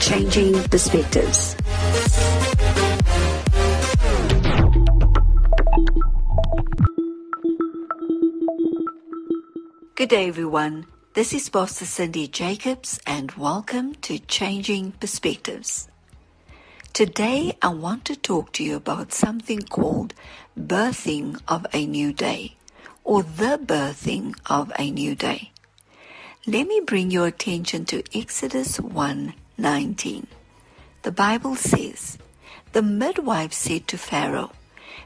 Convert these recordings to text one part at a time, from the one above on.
Changing perspectives. Good day, everyone. This is Pastor Cindy Jacobs, and welcome to Changing Perspectives. Today, I want to talk to you about something called birthing of a new day, or the birthing of a new day. Let me bring your attention to Exodus 1:19. The Bible says, "The midwife said to Pharaoh,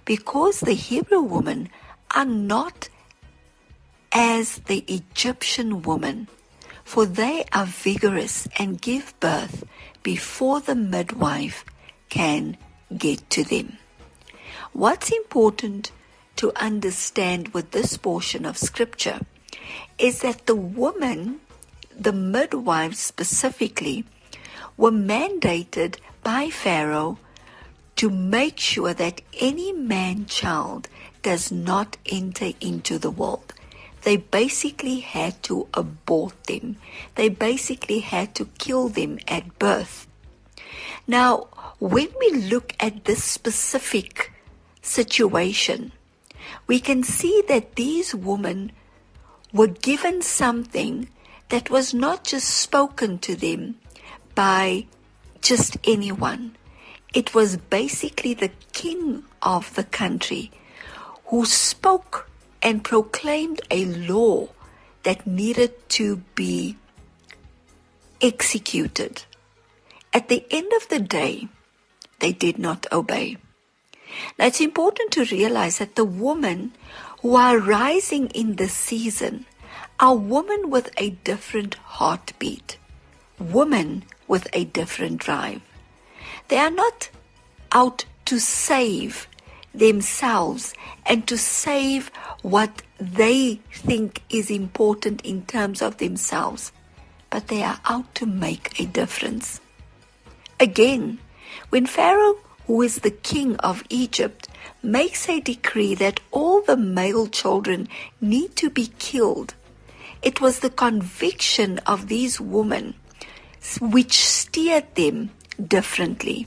because the Hebrew women are not as the Egyptian woman, for they are vigorous and give birth before the midwife can get to them. What's important to understand with this portion of scripture is that the woman, the midwives specifically, were mandated by Pharaoh to make sure that any man child does not enter into the world they basically had to abort them. They basically had to kill them at birth. Now, when we look at this specific situation, we can see that these women were given something that was not just spoken to them by just anyone. It was basically the king of the country who spoke and proclaimed a law that needed to be executed. At the end of the day, they did not obey. Now it's important to realize that the women who are rising in this season are women with a different heartbeat, women with a different drive. They are not out to save themselves and to save what they think is important in terms of themselves, but they are out to make a difference. Again, when Pharaoh, who is the king of Egypt, makes a decree that all the male children need to be killed, it was the conviction of these women which steered them differently.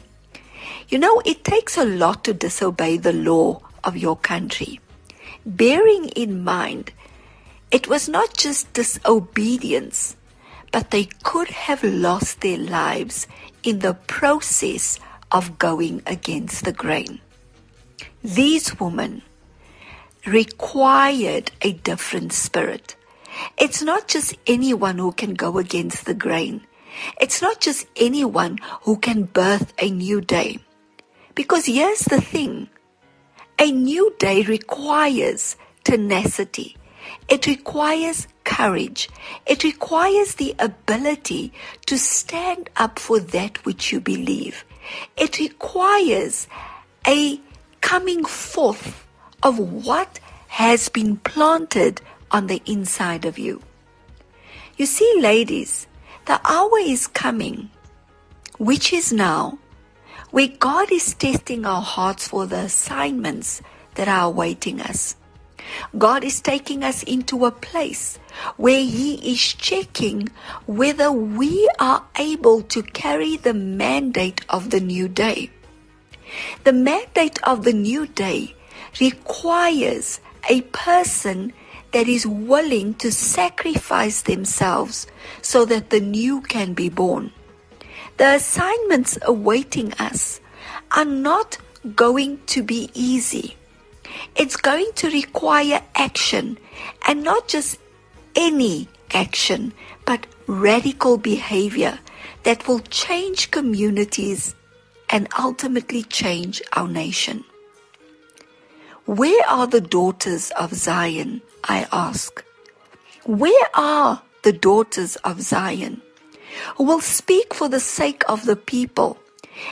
You know, it takes a lot to disobey the law of your country. Bearing in mind, it was not just disobedience, but they could have lost their lives in the process of going against the grain. These women required a different spirit. It's not just anyone who can go against the grain. It's not just anyone who can birth a new day. Because here's the thing a new day requires tenacity, it requires courage, it requires the ability to stand up for that which you believe, it requires a coming forth of what has been planted on the inside of you. You see, ladies, the hour is coming, which is now, where God is testing our hearts for the assignments that are awaiting us. God is taking us into a place where He is checking whether we are able to carry the mandate of the new day. The mandate of the new day requires a person that is willing to sacrifice themselves so that the new can be born. The assignments awaiting us are not going to be easy. It's going to require action and not just any action, but radical behavior that will change communities and ultimately change our nation. Where are the daughters of Zion? I ask. Where are the daughters of Zion? who will speak for the sake of the people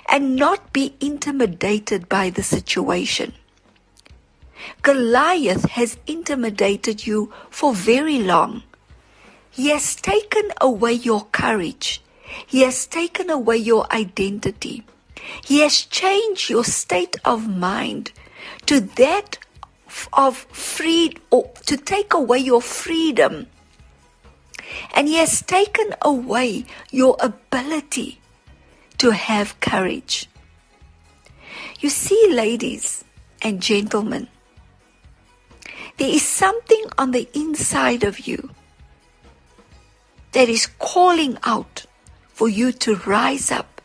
and not be intimidated by the situation. Goliath has intimidated you for very long. He has taken away your courage. He has taken away your identity. He has changed your state of mind to that of freed or to take away your freedom. And he has taken away your ability to have courage. You see, ladies and gentlemen, there is something on the inside of you that is calling out for you to rise up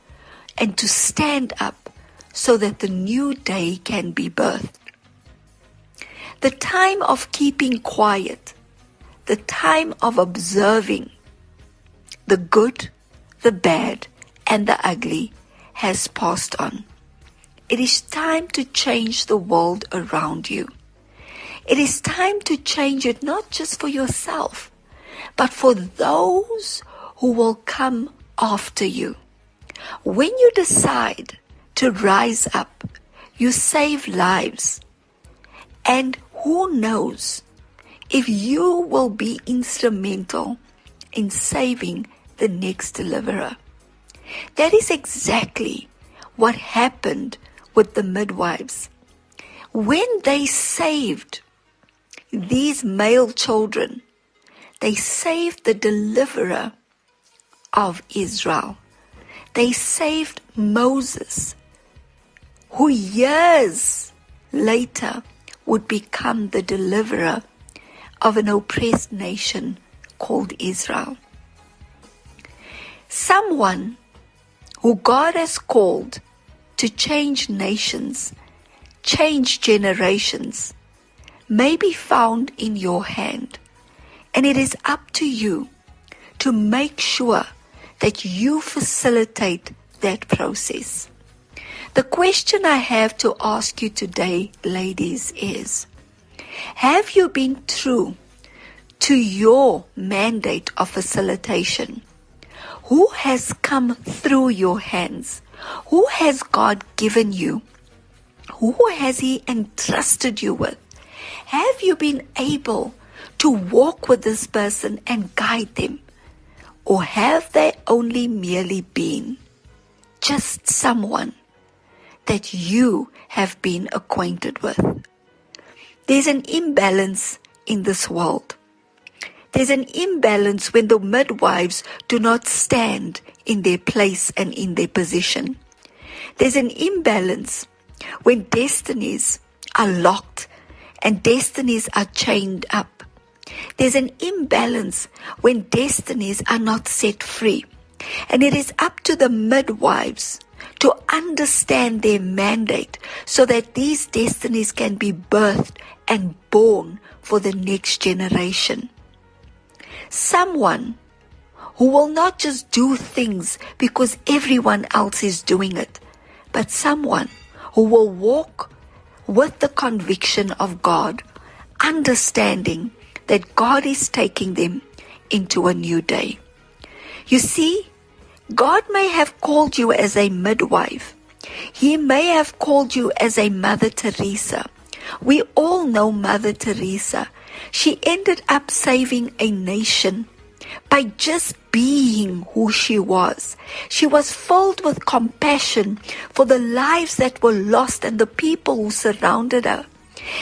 and to stand up so that the new day can be birthed. The time of keeping quiet, the time of observing the good, the bad, and the ugly has passed on. It is time to change the world around you. It is time to change it not just for yourself, but for those who will come after you. When you decide to rise up, you save lives. And who knows if you will be instrumental in saving the next deliverer. That is exactly what happened with the midwives. When they saved these male children, they saved the deliverer of Israel. They saved Moses, who years later would become the deliverer of an oppressed nation called Israel. Someone who God has called to change nations, change generations, may be found in your hand. And it is up to you to make sure that you facilitate that process. The question I have to ask you today, ladies, is Have you been true to your mandate of facilitation? Who has come through your hands? Who has God given you? Who has He entrusted you with? Have you been able to walk with this person and guide them? Or have they only merely been just someone that you have been acquainted with? There's an imbalance in this world. There's an imbalance when the midwives do not stand in their place and in their position. There's an imbalance when destinies are locked and destinies are chained up. There's an imbalance when destinies are not set free. And it is up to the midwives to understand their mandate so that these destinies can be birthed and born for the next generation. Someone who will not just do things because everyone else is doing it, but someone who will walk with the conviction of God, understanding that God is taking them into a new day. You see, God may have called you as a midwife. He may have called you as a Mother Teresa. We all know Mother Teresa. She ended up saving a nation by just being who she was. She was filled with compassion for the lives that were lost and the people who surrounded her.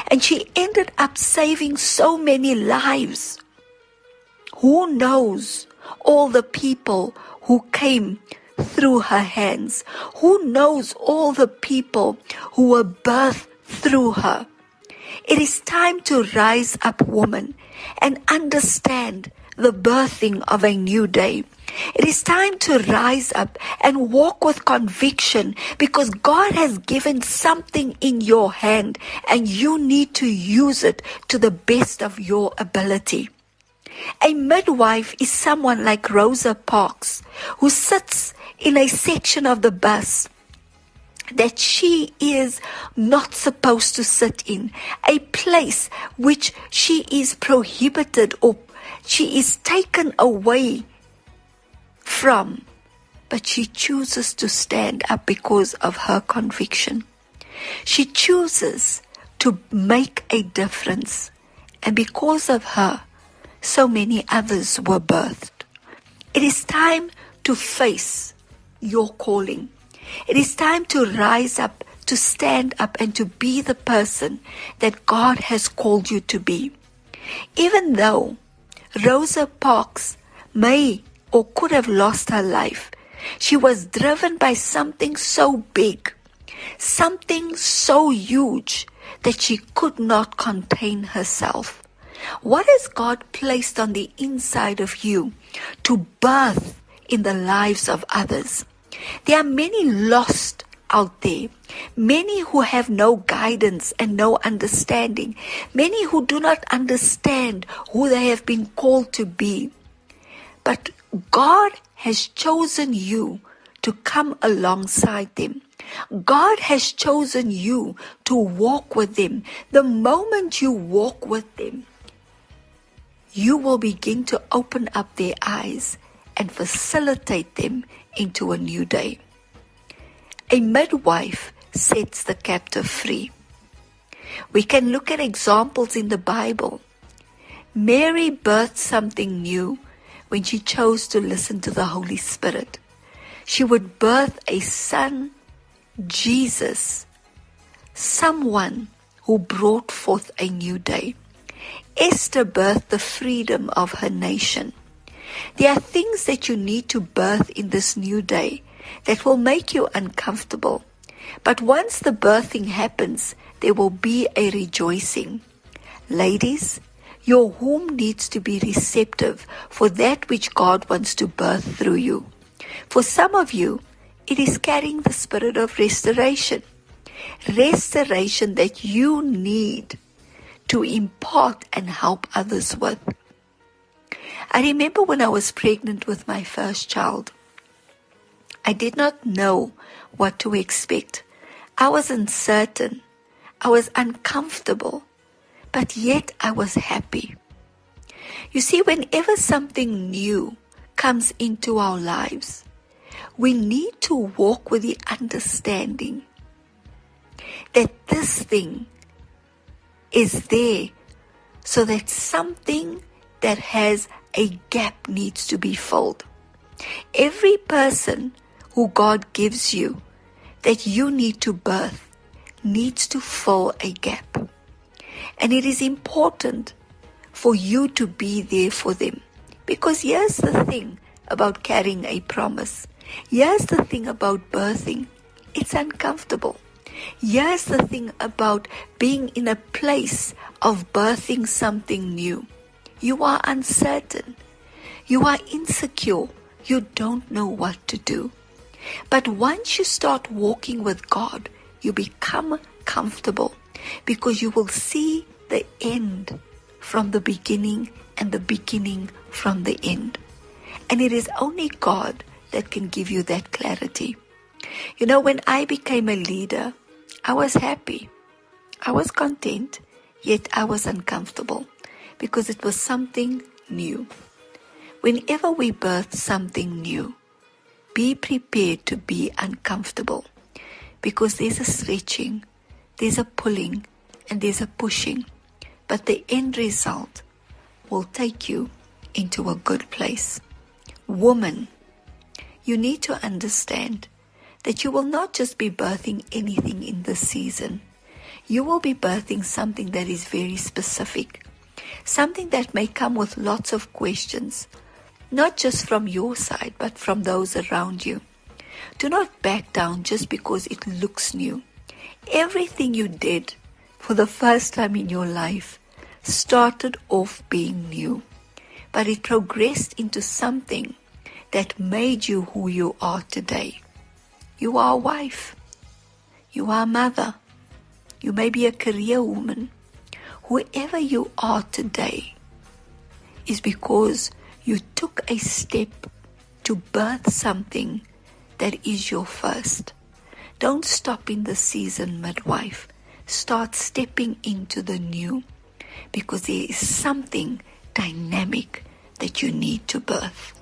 And she ended up saving so many lives. Who knows all the people who came through her hands? Who knows all the people who were birthed through her? It is time to rise up, woman, and understand the birthing of a new day. It is time to rise up and walk with conviction because God has given something in your hand and you need to use it to the best of your ability. A midwife is someone like Rosa Parks who sits in a section of the bus that she is not supposed to sit in, a place which she is prohibited or she is taken away from, but she chooses to stand up because of her conviction. She chooses to make a difference, and because of her, so many others were birthed. It is time to face your calling. It is time to rise up, to stand up, and to be the person that God has called you to be. Even though Rosa Parks may or could have lost her life, she was driven by something so big, something so huge that she could not contain herself. What has God placed on the inside of you to birth in the lives of others? There are many lost out there, many who have no guidance and no understanding, many who do not understand who they have been called to be. But God has chosen you to come alongside them. God has chosen you to walk with them. The moment you walk with them, you will begin to open up their eyes and facilitate them into a new day. A midwife sets the captive free. We can look at examples in the Bible. Mary birthed something new when she chose to listen to the Holy Spirit. She would birth a son, Jesus, someone who brought forth a new day. Esther birthed the freedom of her nation. There are things that you need to birth in this new day that will make you uncomfortable. But once the birthing happens, there will be a rejoicing. Ladies, your womb needs to be receptive for that which God wants to birth through you. For some of you, it is carrying the spirit of restoration. Restoration that you need to impart and help others with. I remember when I was pregnant with my first child. I did not know what to expect. I was uncertain. I was uncomfortable, but yet I was happy. You see, whenever something new comes into our lives, we need to walk with the understanding that this thing is there so that something that has a gap needs to be filled. Every person who God gives you that you need to birth needs to fill a gap. And it is important for you to be there for them. Because here's the thing about carrying a promise. Here's the thing about birthing. It's uncomfortable. Here's the thing about being in a place of birthing something new. You are uncertain. You are insecure. You don't know what to do. But once you start walking with God, you become comfortable because you will see the end from the beginning and the beginning from the end. And it is only God that can give you that clarity. You know, when I became a leader, I was happy. I was content, yet I was uncomfortable because it was something new. Whenever we birth something new, be prepared to be uncomfortable because there's a stretching, there's a pulling, and there's a pushing. But the end result will take you into a good place. Woman, you need to understand that you will not just be birthing anything in this season. You will be birthing something that is very specific, something that may come with lots of questions, not just from your side, but from those around you. Do not back down just because it looks new. Everything you did for the first time in your life started off being new, but it progressed into something that made you who you are today. You are a wife. You are a mother. You may be a career woman. Whoever you are today is because you took a step to birth something that is your first. Don't stop in the season, midwife. Start stepping into the new because there is something dynamic that you need to birth.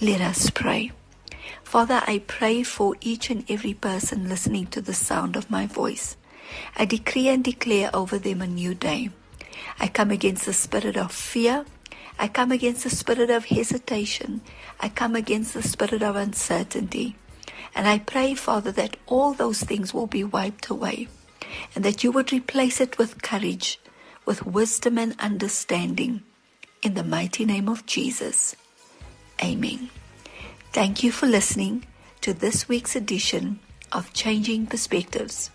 Let us pray. Father, I pray for each and every person listening to the sound of my voice. I decree and declare over them a new day. I come against the spirit of fear. I come against the spirit of hesitation. I come against the spirit of uncertainty. And I pray, Father, that all those things will be wiped away and that you would replace it with courage, with wisdom and understanding. In the mighty name of Jesus. Amen. Thank you for listening to this week's edition of Changing Perspectives.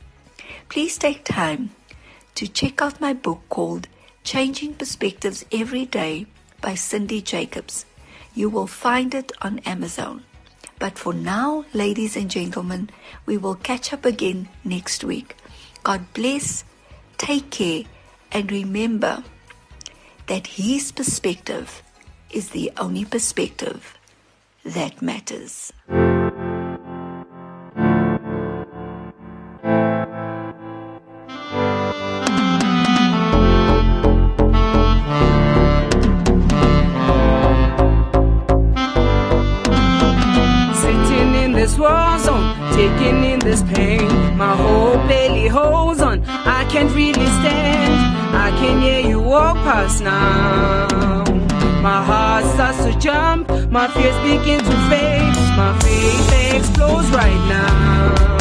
Please take time to check out my book called Changing Perspectives Every Day by Cindy Jacobs. You will find it on Amazon. But for now, ladies and gentlemen, we will catch up again next week. God bless, take care, and remember that His perspective is the only perspective that matters. Past now. My heart starts to jump, my fears begin to fade. My faith explodes right now.